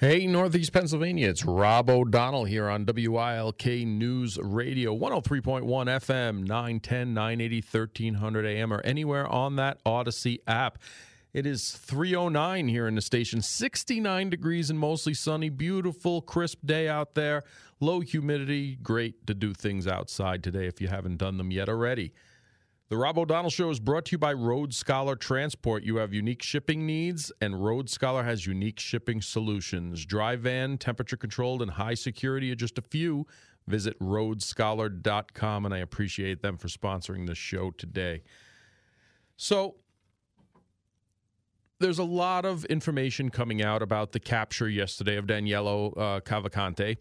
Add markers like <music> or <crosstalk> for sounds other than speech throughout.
Hey, Northeast Pennsylvania, it's Rob O'Donnell here on WILK News Radio, 103.1 FM, 910, 980, 1300 AM, or anywhere on that Audacy app. It is 309 here in the station, 69 degrees and mostly sunny, beautiful, crisp day out there, low humidity, great to do things outside today if you haven't done them yet already. The Rob O'Donnell Show is brought to you by Road Scholar Transport. You have unique shipping needs, and Road Scholar has unique shipping solutions. Dry van, temperature controlled, and high security are just a few. Visit roadscholar.com, and I appreciate them for sponsoring this show today. So, there's a lot of information coming out about the capture yesterday of Danelo uh, Cavalcante.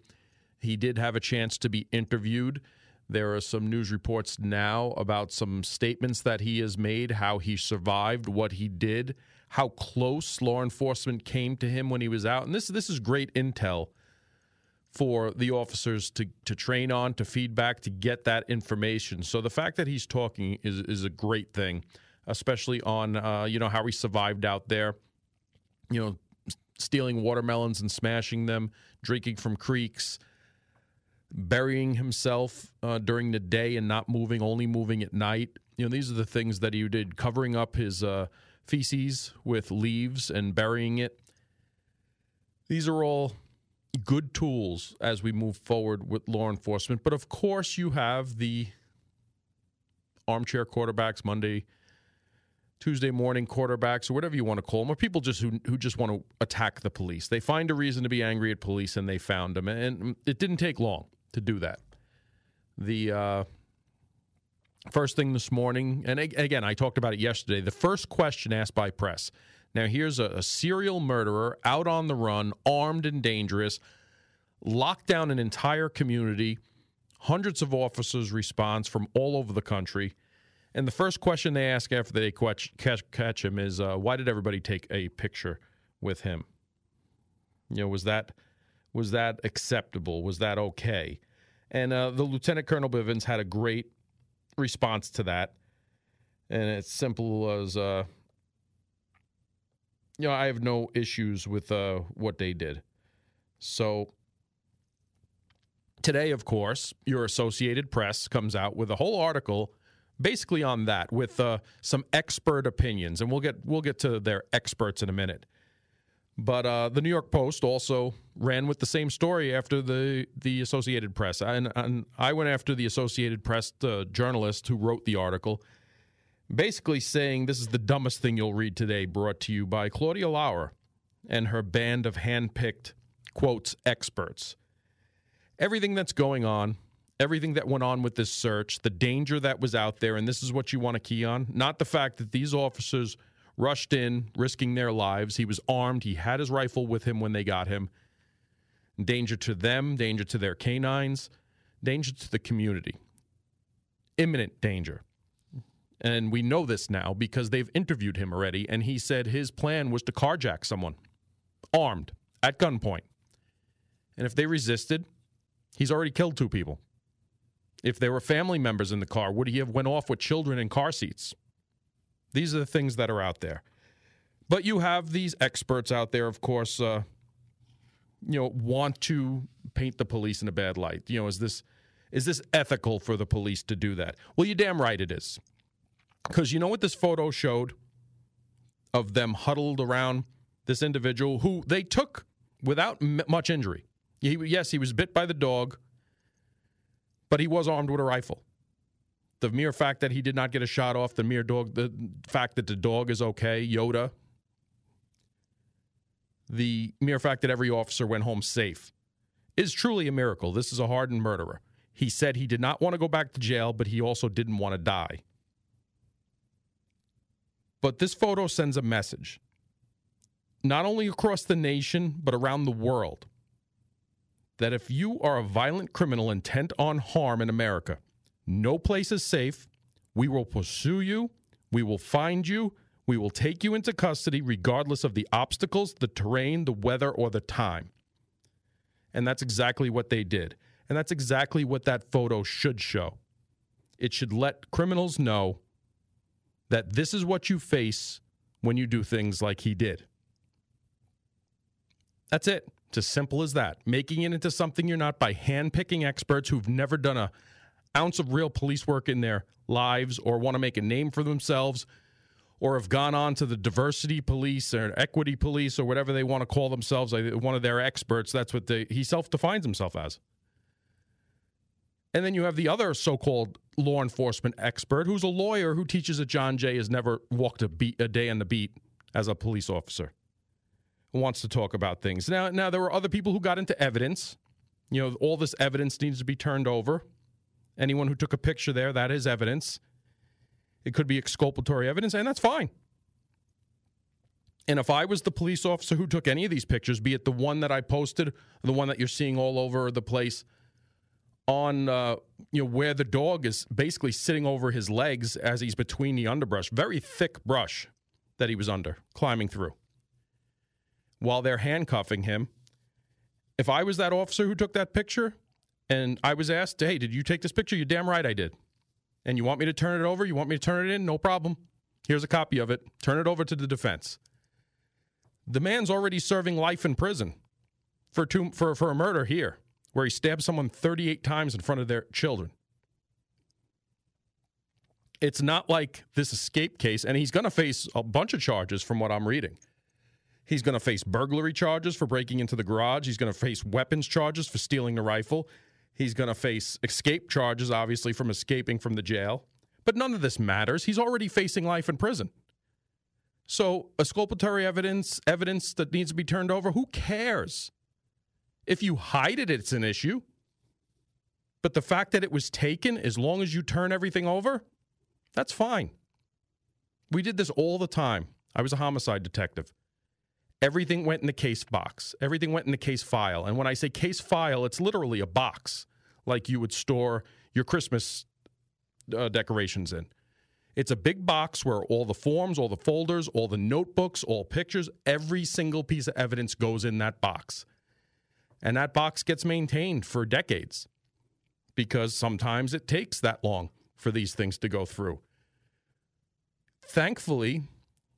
He did have a chance to be interviewed. There are some news reports now about some statements that he has made, how he survived, what he did, how close law enforcement came to him when he was out. And this this is great intel for the officers to to train on, to feedback, to get that information. So the fact that he's talking is is a great thing, especially on uh, you know how he survived out there. You know, stealing watermelons and smashing them, drinking from creeks burying himself uh, during the day and not moving, only moving at night. You know, these are the things that he did, covering up his uh, feces with leaves and burying it. These are all good tools as we move forward with law enforcement. But of course, you have the armchair quarterbacks Monday, Tuesday morning quarterbacks, or whatever you want to call them, or people just who who just want to attack the police. They find a reason to be angry at police, and they found them, and it didn't take long to do that. The uh, first thing this morning, and again, I talked about it yesterday. The first question asked by press. Now, here's a, a serial murderer out on the run, armed and dangerous, locked down an entire community. Hundreds of officers response from all over the country. And the first question they ask after they catch, catch, catch him is, uh, "Why did everybody take a picture with him?" You know, was that was that acceptable? Was that okay? And uh, the Lieutenant Colonel Bivens had a great response to that. And it's simple as, uh, you know, I have no issues with uh, what they did. So today, of course, your Associated Press comes out with a whole article basically on that with uh, some expert opinions, and we'll get we'll get to their experts in a minute. But uh, the New York Post also ran with the same story after the the Associated Press, and, and I went after the Associated Press uh, journalist who wrote the article, basically saying this is the dumbest thing you'll read today. Brought to you by Claudia Lauer and her band of handpicked quotes experts. Everything that's going on, everything that went on with this search, the danger that was out there, and this is what you want to key on, not the fact that these officers rushed in, risking their lives. He was armed. He had his rifle with him when they got him. Danger to them, danger to their canines, danger to the community. Imminent danger. And we know this now because they've interviewed him already, and he said his plan was to carjack someone armed at gunpoint. And if they resisted, he's already killed two people. If there were family members in the car, would he have went off with children in car seats? These are the things that are out there. But you have these experts out there, of course, uh, you know, want to paint the police in a bad light. You know, is this is this ethical for the police to do that? Well, you're damn right it is. Because you know what this photo showed of them huddled around this individual who they took without m- much injury. He, yes, he was bit by the dog, but he was armed with a rifle the mere fact that he did not get a shot off, the mere dog, the fact that the dog is okay, Yoda, the mere fact that every officer went home safe is truly a miracle. This is a hardened murderer. He said he did not want to go back to jail, but he also didn't want to die. But this photo sends a message, not only across the nation, but around the world, that if you are a violent criminal intent on harm in America, no place is safe. We will pursue you. We will find you. We will take you into custody regardless of the obstacles, the terrain, the weather, or the time. And that's exactly what they did. And that's exactly what that photo should show. It should let criminals know that this is what you face when you do things like he did. That's it. It's as simple as that. Making it into something you're not by handpicking experts who've never done a ounce of real police work in their lives or want to make a name for themselves or have gone on to the diversity police or equity police or whatever they want to call themselves, one of their experts. That's what they, he self defines himself as. And then you have the other so called law enforcement expert who's a lawyer who teaches that John Jay has never walked a, beat, a day on the beat as a police officer. Wants to talk about things. Now, now there were other people who got into evidence. You know, all this evidence needs to be turned over. Anyone who took a picture there, that is evidence. It could be exculpatory evidence, and that's fine. And if I was the police officer who took any of these pictures, be it the one that I posted, the one that you're seeing all over the place, on uh, you know where the dog is basically sitting over his legs as he's between the underbrush, very thick brush that he was under, climbing through, while they're handcuffing him. If I was that officer who took that picture, and I was asked, "Hey, did you take this picture?" You're damn right I did. And you want me to turn it over? You want me to turn it in? No problem. Here's a copy of it. Turn it over to the defense. The man's already serving life in prison for two, for for a murder here where he stabbed someone 38 times in front of their children. It's not like this escape case, and he's going to face a bunch of charges from what I'm reading. He's going to face burglary charges for breaking into the garage. He's going to face weapons charges for stealing the rifle. He's going to face escape charges, obviously, from escaping from the jail. But none of this matters. He's already facing life in prison. So, exculpatory evidence, evidence that needs to be turned over, who cares? If you hide it, it's an issue. But the fact that it was taken, as long as you turn everything over, that's fine. We did this all the time. I was a homicide detective. Everything went in the case box, everything went in the case file. And when I say case file, it's literally a box like you would store your Christmas uh, decorations in. It's a big box where all the forms, all the folders, all the notebooks, all pictures, every single piece of evidence goes in that box. And that box gets maintained for decades because sometimes it takes that long for these things to go through. Thankfully,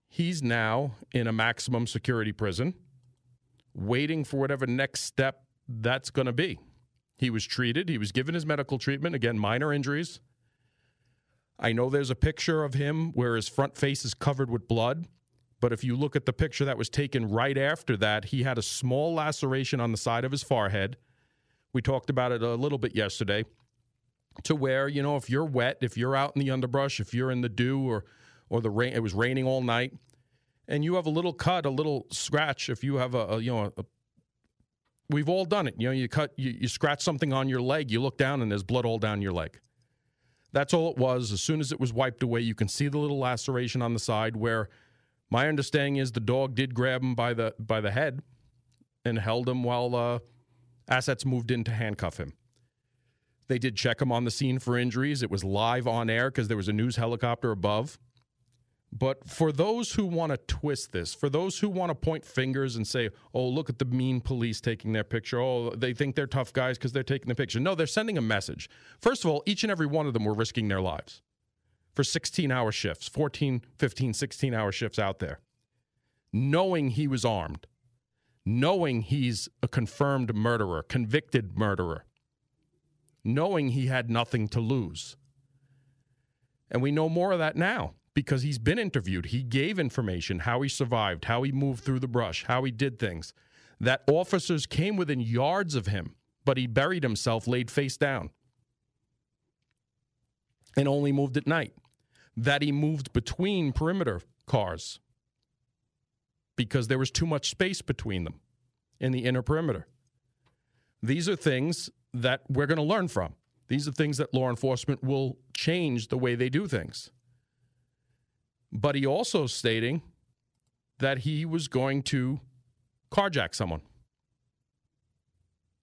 he's now in a maximum security prison waiting for whatever next step that's going to be. He was treated, he was given his medical treatment, again, minor injuries. I know there's a picture of him where his front face is covered with blood. But if you look at the picture that was taken right after that, he had a small laceration on the side of his forehead. We talked about it a little bit yesterday. To where, you know, if you're wet, if you're out in the underbrush, if you're in the dew or or the rain, it was raining all night, and you have a little cut, a little scratch, if you have a, a you know, a, we've all done it. You know, you cut, you, you scratch something on your leg, you look down, and there's blood all down your leg. That's all it was. As soon as it was wiped away, you can see the little laceration on the side where my understanding is the dog did grab him by the by the head and held him while uh, assets moved in to handcuff him. They did check him on the scene for injuries. It was live on air because there was a news helicopter above. But for those who want to twist this, for those who want to point fingers and say, oh, look at the mean police taking their picture. Oh, they think they're tough guys because they're taking the picture. No, they're sending a message. First of all, each and every one of them were risking their lives for 16 hour shifts, 14, 15, 16 hour shifts out there, knowing he was armed, knowing he's a confirmed murderer, convicted murderer, knowing he had nothing to lose. And we know more of that now because he's been interviewed. He gave information how he survived, how he moved through the brush, how he did things. That officers came within yards of him, but he buried himself, laid face down and only moved at night. That he moved between perimeter cars because there was too much space between them in the inner perimeter. These are things that we're going to learn from. These are things that law enforcement will change the way they do things. But he also stating that he was going to carjack someone.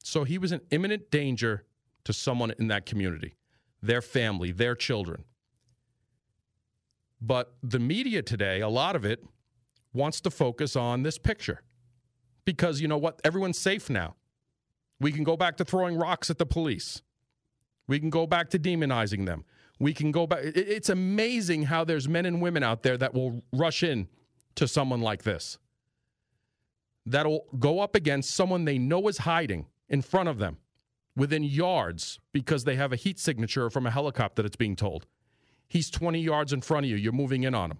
So he was in imminent danger to someone in that community their family, their children. But the media today, a lot of it, wants to focus on this picture because you know what? Everyone's safe now. We can go back to throwing rocks at the police. We can go back to demonizing them. We can go back. It's amazing how there's men and women out there that will rush in to someone like this. that'll go up against someone they know is hiding in front of them within yards because they have a heat signature from a helicopter that's being told. He's 20 yards in front of you. You're moving in on him.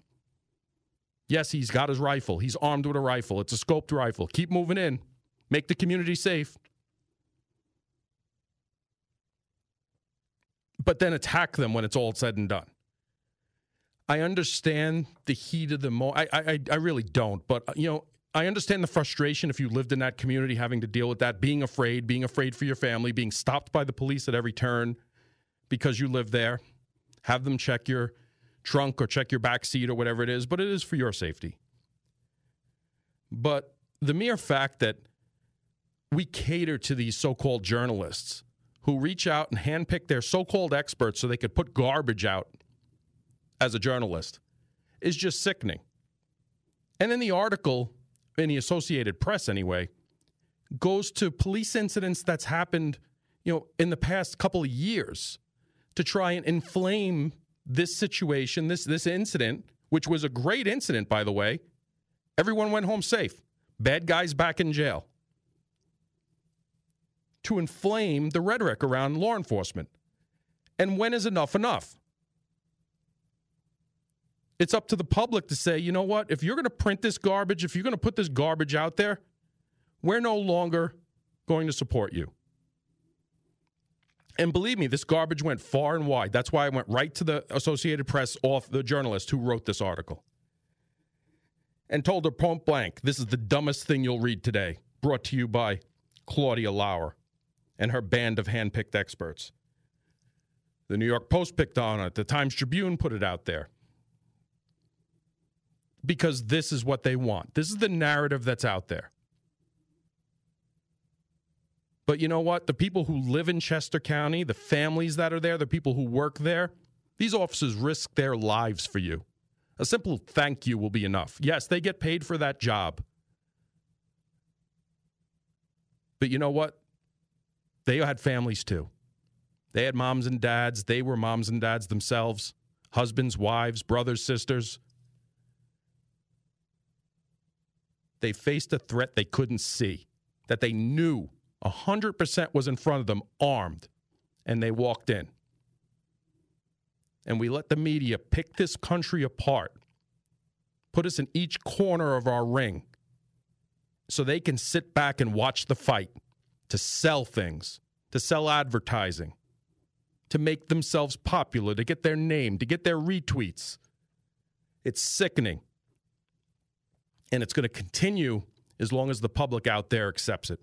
Yes, he's got his rifle. He's armed with a rifle. It's a scoped rifle. Keep moving in. Make the community safe. But then attack them when it's all said and done. I understand the heat of the moment. I, I, I really don't. But, uh, you know, I understand the frustration if you lived in that community having to deal with that, being afraid, being afraid for your family, being stopped by the police at every turn because you live there. Have them check your trunk or check your back seat or whatever it is, but it is for your safety. But the mere fact that we cater to these so called journalists who reach out and handpick their so called experts so they could put garbage out as a journalist is just sickening. And then the article in the Associated Press, anyway, goes to police incidents that's happened, you know, in the past couple of years to try and inflame this situation, this this incident, which was a great incident, by the way. Everyone went home safe. Bad guys back in jail. To inflame the rhetoric around law enforcement. And when is enough enough? It's up to the public to say, you know what? If you're going to print this garbage, if you're going to put this garbage out there, we're no longer going to support you. And believe me, this garbage went far and wide. That's why I went right to the Associated Press off the journalist who wrote this article and told her point blank, this is the dumbest thing you'll read today. Brought to you by Claudia Lauer and her band of handpicked experts. The New York Post picked on it. The Times Tribune put it out there. Because this is what they want. This is the narrative that's out there. But you know what? The people who live in Chester County, the families that are there, the people who work there, these officers risk their lives for you. A simple thank you will be enough. Yes, they get paid for that job. But you know what? They had families too. They had moms and dads. They were moms and dads themselves, husbands, wives, brothers, sisters. They faced a threat they couldn't see, that they knew 100% was in front of them, armed, and they walked in. And we let the media pick this country apart, put us in each corner of our ring so they can sit back and watch the fight to sell things, to sell advertising, to make themselves popular, to get their name, to get their retweets. It's sickening. And it's going to continue as long as the public out there accepts it.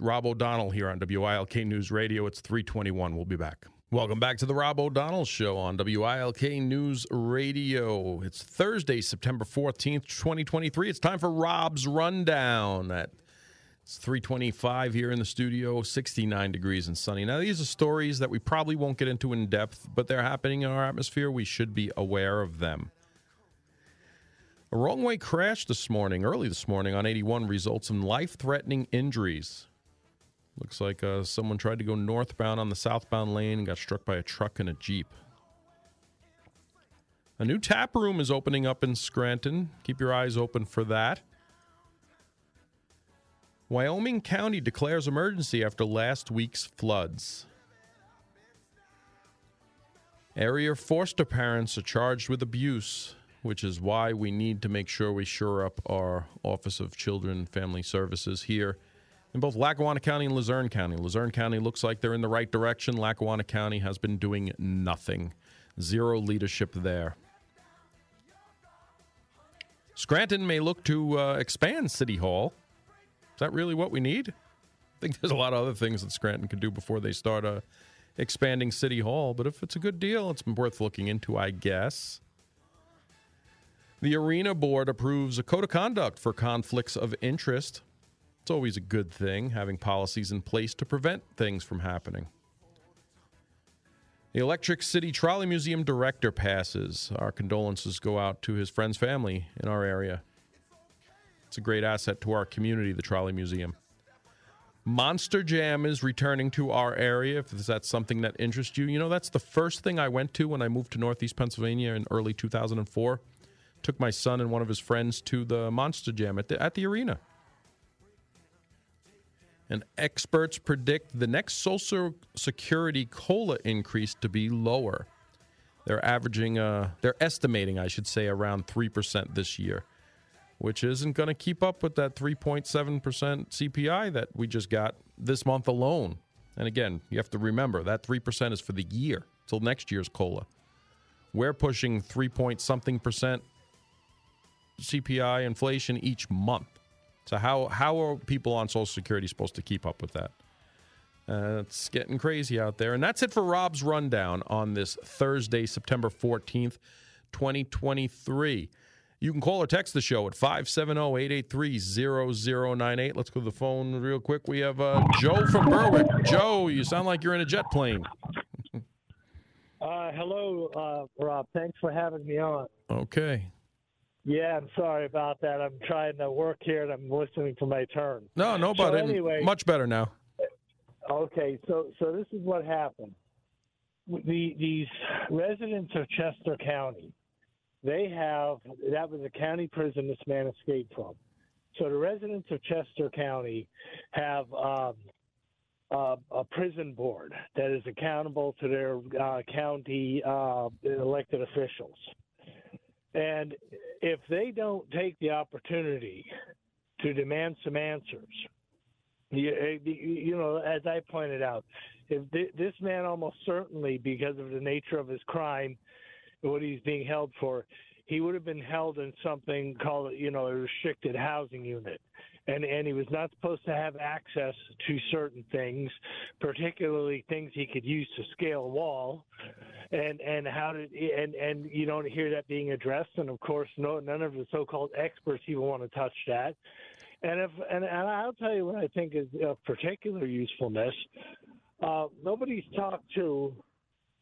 Rob O'Donnell here on WILK News Radio. It's 321. We'll be back. Welcome back to the Rob O'Donnell Show on WILK News Radio. It's Thursday, September 14th, 2023. It's time for Rob's Rundown. At it's 325 here in the studio, 69 degrees and sunny. Now, these are stories that we probably won't get into in depth, but they're happening in our atmosphere. We should be aware of them. A wrong way crash this morning, early this morning on 81, results in life threatening injuries. Looks like uh, someone tried to go northbound on the southbound lane and got struck by a truck and a Jeep. A new tap room is opening up in Scranton. Keep your eyes open for that. Wyoming County declares emergency after last week's floods. Area foster parents are charged with abuse, which is why we need to make sure we shore up our Office of Children and Family Services here in both Lackawanna County and Luzerne County. Luzerne County looks like they're in the right direction. Lackawanna County has been doing nothing. Zero leadership there. Scranton may look to uh, expand City Hall. Is that really what we need? I think there's a lot of other things that Scranton could do before they start uh, expanding City Hall. But if it's a good deal, it's worth looking into, I guess. The Arena Board approves a code of conduct for conflicts of interest. It's always a good thing having policies in place to prevent things from happening. The Electric City Trolley Museum director passes. Our condolences go out to his friend's family in our area. It's a great asset to our community, the Trolley Museum. Monster Jam is returning to our area. If that's something that interests you, you know, that's the first thing I went to when I moved to Northeast Pennsylvania in early 2004. Took my son and one of his friends to the Monster Jam at the, at the arena. And experts predict the next Social Security COLA increase to be lower. They're averaging, uh, they're estimating, I should say, around 3% this year, which isn't going to keep up with that 3.7% CPI that we just got this month alone. And again, you have to remember that 3% is for the year till next year's COLA. We're pushing 3 point something percent CPI inflation each month. So how how are people on Social Security supposed to keep up with that? Uh, it's getting crazy out there. And that's it for Rob's rundown on this Thursday, September 14th, 2023. You can call or text the show at 570-883-0098. Let's go to the phone real quick. We have uh, Joe from Berwick. Joe, you sound like you're in a jet plane. <laughs> uh, hello, uh, Rob. Thanks for having me on. Okay. Yeah, I'm sorry about that. I'm trying to work here and I'm listening to my turn. No, no, but so anyway, much better now. Okay, so so this is what happened. The these residents of Chester County, they have that was a county prison this man escaped from. So the residents of Chester County have um, a prison board that is accountable to their uh, county uh, elected officials. And if they don't take the opportunity to demand some answers, you, you know, as I pointed out, if this man almost certainly, because of the nature of his crime, what he's being held for, he would have been held in something called, you know, a restricted housing unit. And, and he was not supposed to have access to certain things, particularly things he could use to scale a wall. And and how did and and you don't hear that being addressed. And of course no none of the so-called experts even want to touch that. And if and, and i'll tell you what i think is of particular usefulness. Uh, nobody's talked to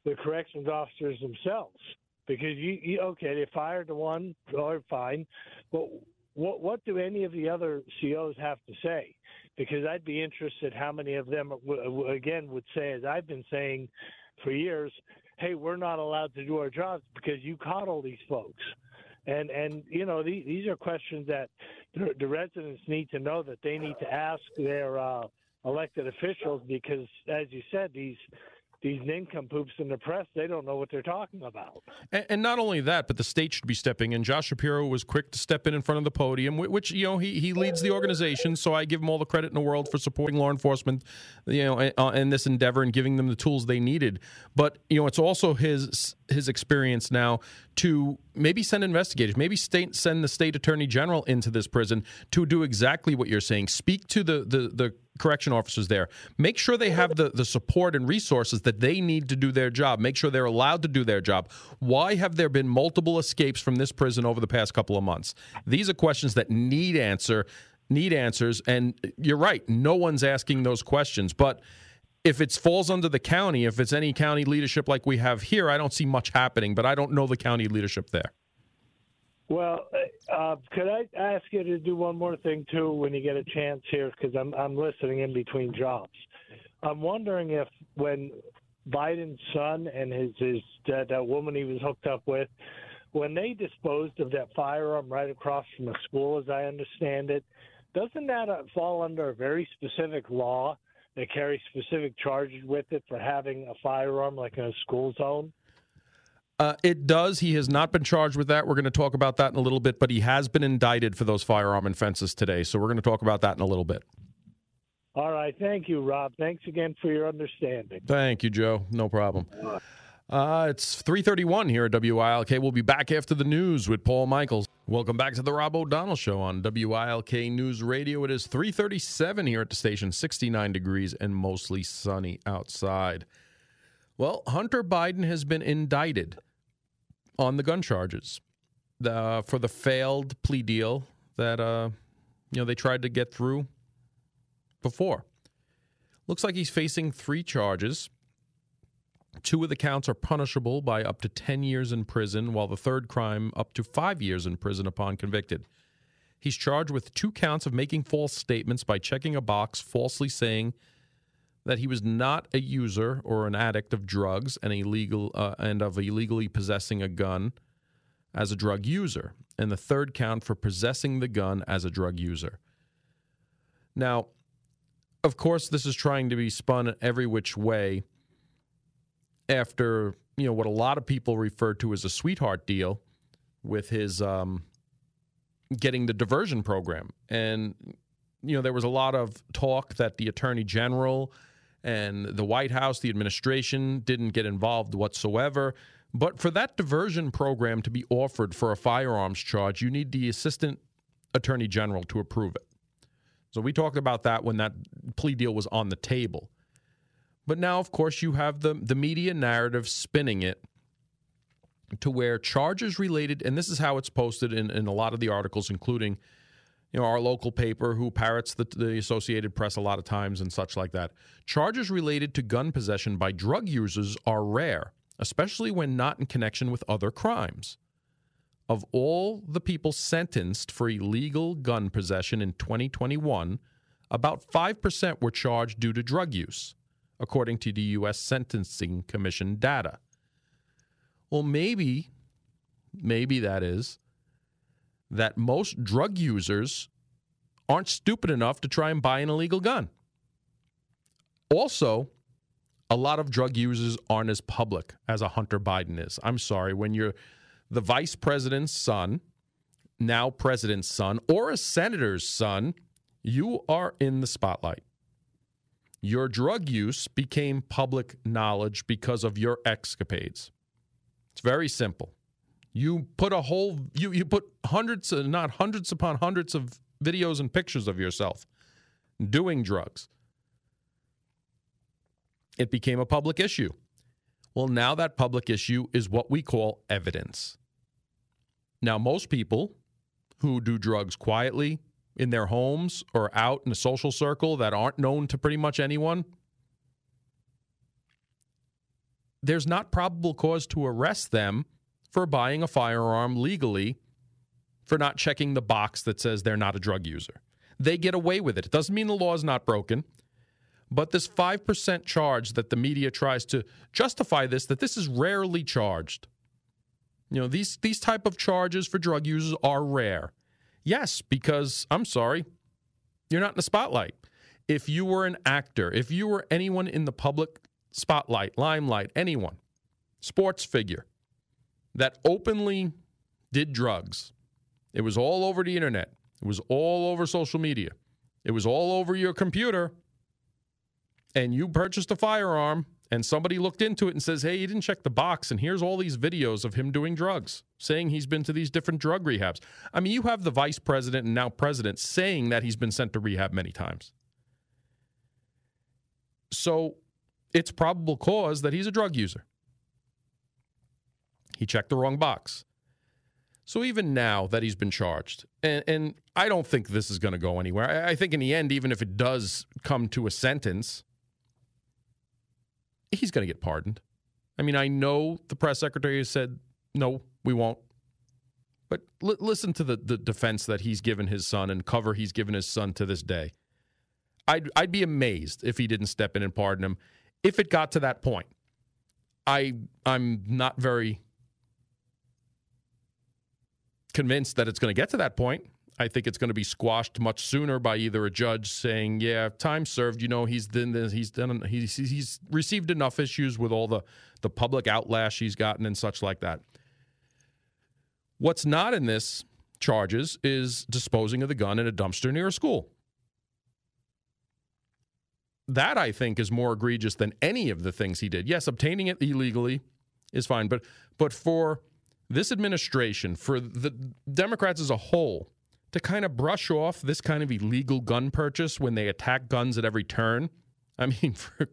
the corrections officers themselves because you, you okay they fired the one or fine but what what do any of the other COs have to say? Because I'd be interested how many of them again would say, as I've been saying for years, hey, we're not allowed to do our jobs because you coddle these folks. And and you know these, these are questions that the, the residents need to know that they need to ask their uh, elected officials because, as you said, these these nincompoops in the press, they don't know what they're talking about. And, and, not only that, but the state should be stepping in. Josh Shapiro was quick to step in in front of the podium, which, you know, he, he leads the organization, so I give him all the credit in the world for supporting law enforcement, you know, uh, in this endeavor and giving them the tools they needed. But, you know, it's also his his experience now to maybe send investigators, maybe state, send the state attorney general into this prison to do exactly what you're saying. Speak to the the, the correction officers there. Make sure they have the, the support and resources that they need to do their job. Make sure they're allowed to do their job. Why have there been multiple escapes from this prison over the past couple of months? These are questions that need answer, need answers. And you're right, no one's asking those questions. But if it falls under the county, if it's any county leadership like we have here, I don't see much happening, but I don't know the county leadership there. Well, uh, could I ask you to do one more thing too when you get a chance here? Because I'm I'm listening in between jobs. I'm wondering if when Biden's son and his his that, that woman he was hooked up with, when they disposed of that firearm right across from a school, as I understand it, doesn't that uh, fall under a very specific law that carries specific charges with it for having a firearm like in a school zone? Uh, it does. He has not been charged with that. We're going to talk about that in a little bit, but he has been indicted for those firearm offenses today. So we're going to talk about that in a little bit. All right. Thank you, Rob. Thanks again for your understanding. Thank you, Joe. No problem. Uh, it's 331 here at WILK. We'll be back after the news with Paul Michaels. Welcome back to the Rob O'Donnell Show on WILK News Radio. It is 337 here at the station, 69 degrees and mostly sunny outside. Well, Hunter Biden has been indicted on the gun charges uh, for the failed plea deal that uh, you know they tried to get through before. Looks like he's facing three charges. Two of the counts are punishable by up to 10 years in prison, while the third crime up to five years in prison upon convicted. He's charged with two counts of making false statements by checking a box falsely saying that he was not a user or an addict of drugs and illegal uh, and of illegally possessing a gun, as a drug user, and the third count for possessing the gun as a drug user. Now, of course, this is trying to be spun every which way after you know what a lot of people refer to as a sweetheart deal with his um, getting the diversion program, and you know there was a lot of talk that the attorney general and the White House, the administration, didn't get involved whatsoever. But for that diversion program to be offered for a firearms charge, you need the assistant attorney general to approve it. So we talked about that when that plea deal was on the table. But now, of course, you have the, the media narrative spinning it to where charges related, and this is how it's posted in, in a lot of the articles, including you know our local paper who parrots the, the Associated Press a lot of times and such like that. Charges related to gun possession by drug users are rare, especially when not in connection with other crimes. Of all the people sentenced for illegal gun possession in 2021, about 5% were charged due to drug use according to the U.S. Sentencing Commission data. Well, maybe, maybe that is that most drug users aren't stupid enough to try and buy an illegal gun. Also, a lot of drug users aren't as public as a Hunter Biden is. I'm sorry, when you're the vice president's son, now president's son, or a senator's son, you are in the spotlight. Your drug use became public knowledge because of your escapades. It's very simple. You put a whole you you put hundreds uh, not hundreds upon hundreds of videos and pictures of yourself doing drugs. It became a public issue. Well, now that public issue is what we call evidence. Now, most people who do drugs quietly, in their homes or out in a social circle that aren't known to pretty much anyone, there's not probable cause to arrest them for buying a firearm legally for not checking the box that says they're not a drug user. They get away with it. It doesn't mean the law is not broken. But this 5% charge that the media tries to justify this, that this is rarely charged. You know, these, these type of charges for drug users are rare. Yes, because I'm sorry, you're not in the spotlight. If you were an actor, if you were anyone in the public spotlight, limelight, anyone, sports figure that openly did drugs, it was all over the internet, it was all over social media, it was all over your computer, and you purchased a firearm and somebody looked into it and says, hey, he didn't check the box, and here's all these videos of him doing drugs, saying he's been to these different drug rehabs. I mean, you have the vice president and now president saying that he's been sent to rehab many times. So it's probable cause that he's a drug user. He checked the wrong box. So even now that he's been charged, and, and I don't think this is going to go anywhere. I, I think in the end, even if it does come to a sentence, he's going to get pardoned. I mean, I know the press secretary has said, no, we won't. But l- listen to the, the defense that he's given his son and cover he's given his son to this day. I'd, I'd be amazed if he didn't step in and pardon him if it got to that point. I, I'm not very convinced that it's going to get to that point. I think it's going to be squashed much sooner by either a judge saying, "Yeah, time served." You know, he's done he's done he's he's received enough issues with all the the public outlash he's gotten and such like that. What's not in this charges is disposing of the gun in a dumpster near a school. That I think is more egregious than any of the things he did. Yes, obtaining it illegally is fine, but but for this administration, for the Democrats as a whole, to kind of brush off this kind of illegal gun purchase when they attack guns at every turn. I mean, <laughs> for,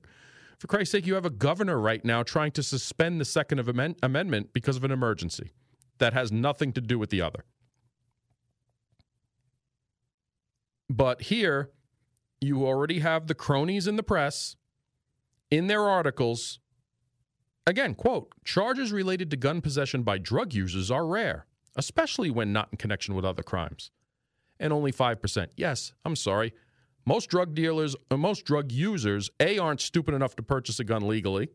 for Christ's sake, you have a governor right now trying to suspend the Second amend- Amendment because of an emergency that has nothing to do with the other. But here, you already have the cronies in the press in their articles. Again, quote, charges related to gun possession by drug users are rare, especially when not in connection with other crimes and only 5%. Yes, I'm sorry. Most drug dealers, or uh, most drug users, A, aren't stupid enough to purchase a gun legally,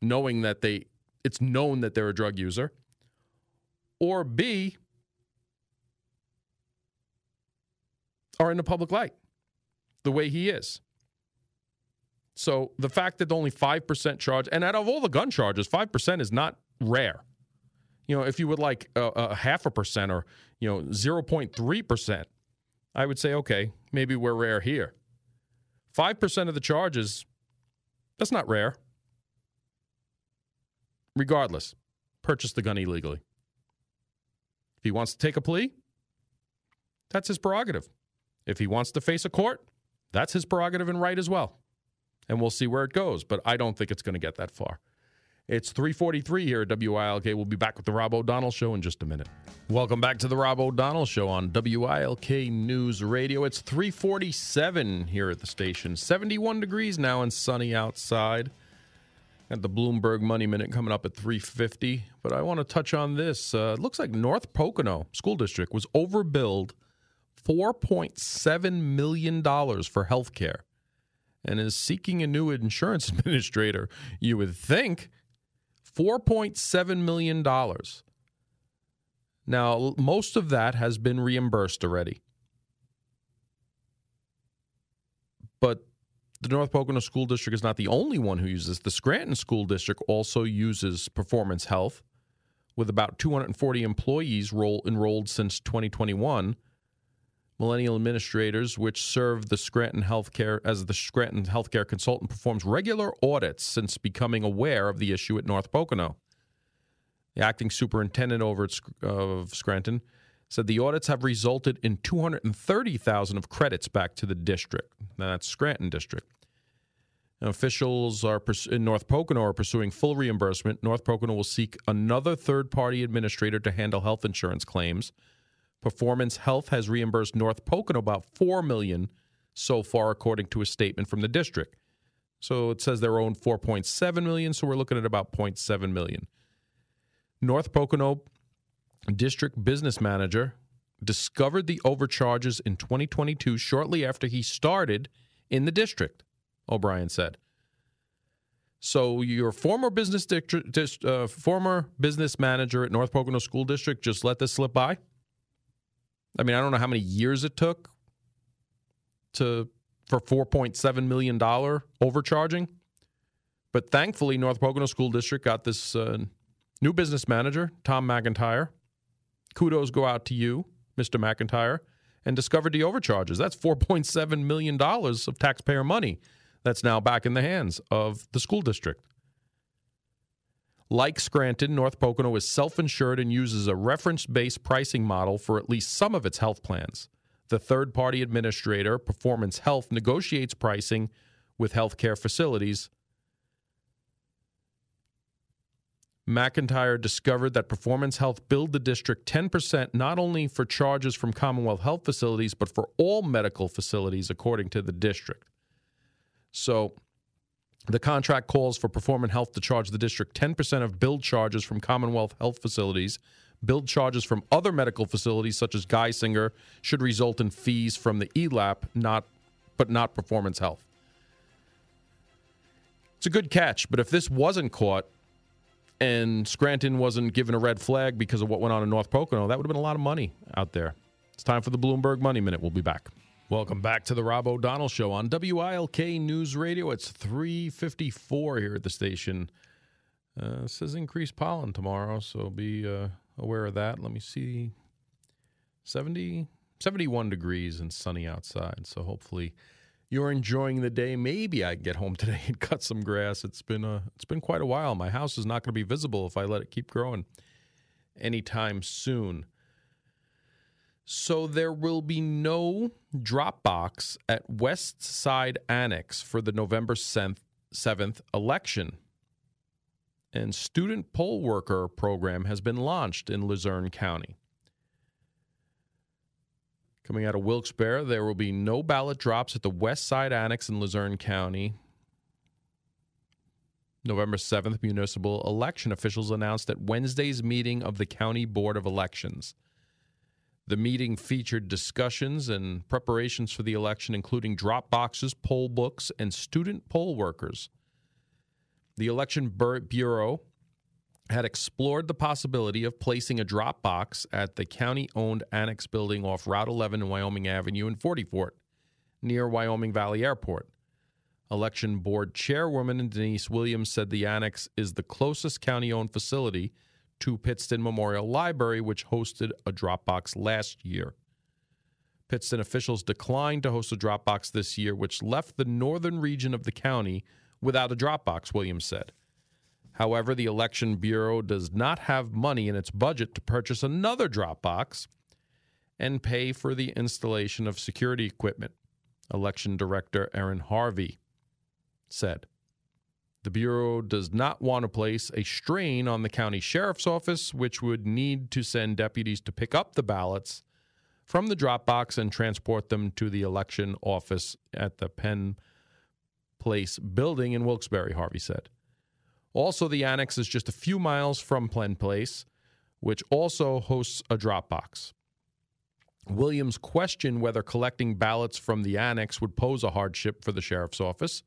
knowing that they, it's known that they're a drug user, or B, are in the public light the way he is. So the fact that only 5% charge, and out of all the gun charges, 5% is not rare. You know, if you would like a, a half a percent or, you know, 0.3%, I would say, okay, maybe we're rare here. 5% of the charges, that's not rare. Regardless, purchase the gun illegally. If he wants to take a plea, that's his prerogative. If he wants to face a court, that's his prerogative and right as well. And we'll see where it goes, but I don't think it's going to get that far. It's 343 here at WILK. We'll be back with the Rob O'Donnell Show in just a minute. Welcome back to the Rob O'Donnell Show on WILK News Radio. It's 347 here at the station. 71 degrees now and sunny outside. Got the Bloomberg Money Minute coming up at 350. But I want to touch on this. Uh, it looks like North Pocono School District was overbilled $4.7 million for health care and is seeking a new insurance <laughs> administrator. You would think $4.7 million. Now, most of that has been reimbursed already. But the North Pocono School District is not the only one who uses. The Scranton School District also uses Performance Health, with about 240 employees roll, enrolled since 2021. Millennial Administrators, which serve the Scranton Healthcare as the Scranton Healthcare consultant, performs regular audits since becoming aware of the issue at North Pocono. The acting superintendent over at, of Scranton said the audits have resulted in 230,000 of credits back to the district. Now that's Scranton district. Officials are in North Pocono are pursuing full reimbursement. North Pocono will seek another third-party administrator to handle health insurance claims. Performance Health has reimbursed North Pocono about four million so far, according to a statement from the district. So it says they're own 4.7 million, so we're looking at about 0.7 million. North Pocono district business manager discovered the overcharges in 2022 shortly after he started in the district, O'Brien said. So your former business district, uh, former business manager at North Pocono School District just let this slip by? I mean, I don't know how many years it took to for 4.7 million dollar overcharging, but thankfully North Pocono School District got this uh, new business manager, Tom McIntyre. Kudos go out to you, Mr. McIntyre, and discovered the overcharges. That's 4.7 million dollars of taxpayer money that's now back in the hands of the school district. Like Scranton, North Pocono is self insured and uses a reference based pricing model for at least some of its health plans. The third party administrator, Performance Health, negotiates pricing with healthcare facilities. McIntyre discovered that Performance Health billed the district 10% not only for charges from Commonwealth Health facilities, but for all medical facilities, according to the district. So the contract calls for Performance Health to charge the district 10% of billed charges from Commonwealth Health facilities. Billed charges from other medical facilities, such as Geisinger, should result in fees from the ELAP, not, but not Performance Health. It's a good catch, but if this wasn't caught and Scranton wasn't given a red flag because of what went on in North Pocono, that would have been a lot of money out there. It's time for the Bloomberg Money Minute. We'll be back. Welcome back to the Rob O'Donnell Show on WILK News Radio. It's 354 here at the station. Uh, it says increased pollen tomorrow, so be uh, aware of that. Let me see. 70, 71 degrees and sunny outside, so hopefully you're enjoying the day. Maybe I can get home <laughs> today and cut some grass. It's been a, it's been quite a while. My house is not going to be visible if I let it keep growing anytime soon. So there will be no Dropbox at West Side Annex for the November 7th election. And student poll worker program has been launched in Luzerne County. Coming out of Wilkes-Barre, there will be no ballot drops at the West Side Annex in Luzerne County. November 7th municipal election officials announced at Wednesday's meeting of the County Board of Elections. The meeting featured discussions and preparations for the election, including drop boxes, poll books, and student poll workers. The Election Bureau had explored the possibility of placing a drop box at the county owned annex building off Route 11 and Wyoming Avenue in Forty Fort, near Wyoming Valley Airport. Election Board Chairwoman Denise Williams said the annex is the closest county owned facility to Pittston Memorial Library, which hosted a Dropbox last year. Pittston officials declined to host a Dropbox this year, which left the northern region of the county without a Dropbox, Williams said. However, the Election Bureau does not have money in its budget to purchase another Dropbox and pay for the installation of security equipment, Election Director Eryn Harvey said. The Bureau does not want to place a strain on the county sheriff's office, which would need to send deputies to pick up the ballots from the drop box and transport them to the election office at the Penn Place building in Wilkes-Barre, Harvey said. Also, the annex is just a few miles from Penn Place, which also hosts a drop box. Williams questioned whether collecting ballots from the annex would pose a hardship for the sheriff's office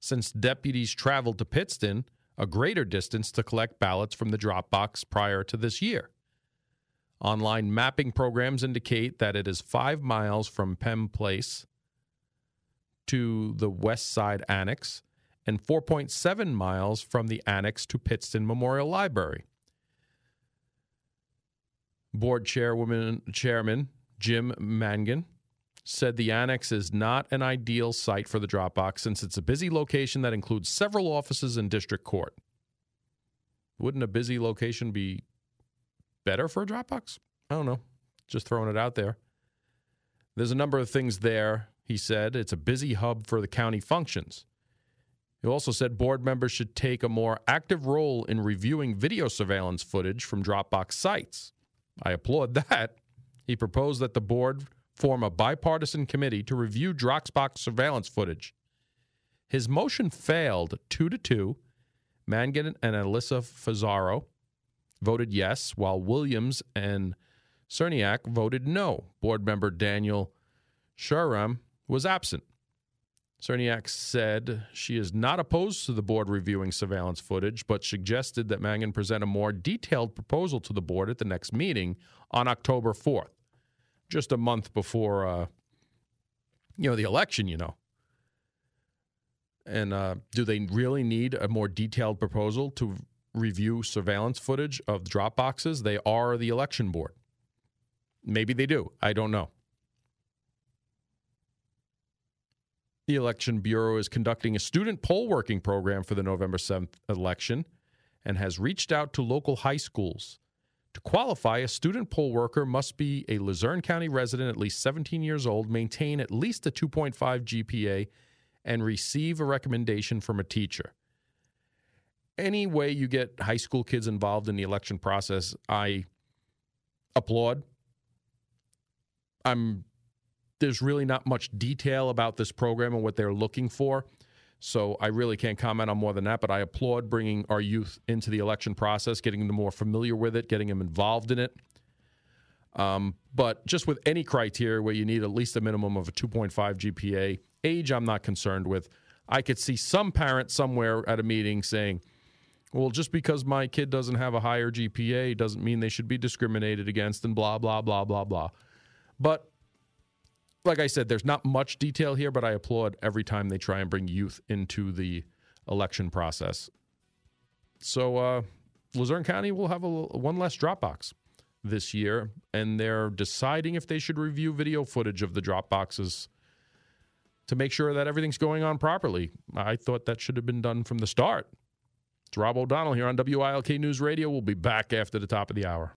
since deputies traveled to Pittston a greater distance to collect ballots from the Dropbox prior to this year. Online mapping programs indicate that it is five miles from Penn Place to the West Side Annex and 4.7 miles from the Annex to Pittston Memorial Library. Board Chairwoman Chairman Jim Mangan said the annex is not an ideal site for the Dropbox since it's a busy location that includes several offices and district court. Wouldn't a busy location be better for a Dropbox? I don't know. Just throwing it out there. There's a number of things there, he said. It's a busy hub for the county functions. He also said board members should take a more active role in reviewing video surveillance footage from Dropbox sites. I applaud <laughs> that. He proposed that the board form a bipartisan committee to review Dropbox surveillance footage. His motion failed 2 to 2. Mangan and Alyssa Fusaro voted yes, while Williams and Serniak voted no. Board member Daniel Schramm was absent. Serniak said she is not opposed to the board reviewing surveillance footage, but suggested that Mangan present a more detailed proposal to the board at the next meeting on October 4th just a month before, uh, you know, the election. You know, and uh, do they really need a more detailed proposal to review surveillance footage of drop boxes? They are the election board. Maybe they do. I don't know. The Election Bureau is conducting a student poll working program for the November 7th election and has reached out to local high schools to qualify, a student poll worker must be a Luzerne County resident, at least 17 years old, maintain at least a 2.5 GPA, and receive a recommendation from a teacher. Any way you get high school kids involved in the election process, I applaud. I'm there's really not much detail about this program and what they're looking for. So I really can't comment on more than that, but I applaud bringing our youth into the election process, getting them more familiar with it, getting them involved in it. Um, but just with any criteria where you need at least a minimum of a 2.5 GPA, age I'm not concerned with. I could see some parent somewhere at a meeting saying, well, just because my kid doesn't have a higher GPA doesn't mean they should be discriminated against and blah, blah, blah, blah, blah. But like I said, there's not much detail here, but I applaud every time they try and bring youth into the election process. So uh, Luzerne County will have a, one less Dropbox this year, and they're deciding if they should review video footage of the Dropboxes to make sure that everything's going on properly. I thought that should have been done from the start. It's Rob O'Donnell here on WILK News Radio. We'll be back after the top of the hour.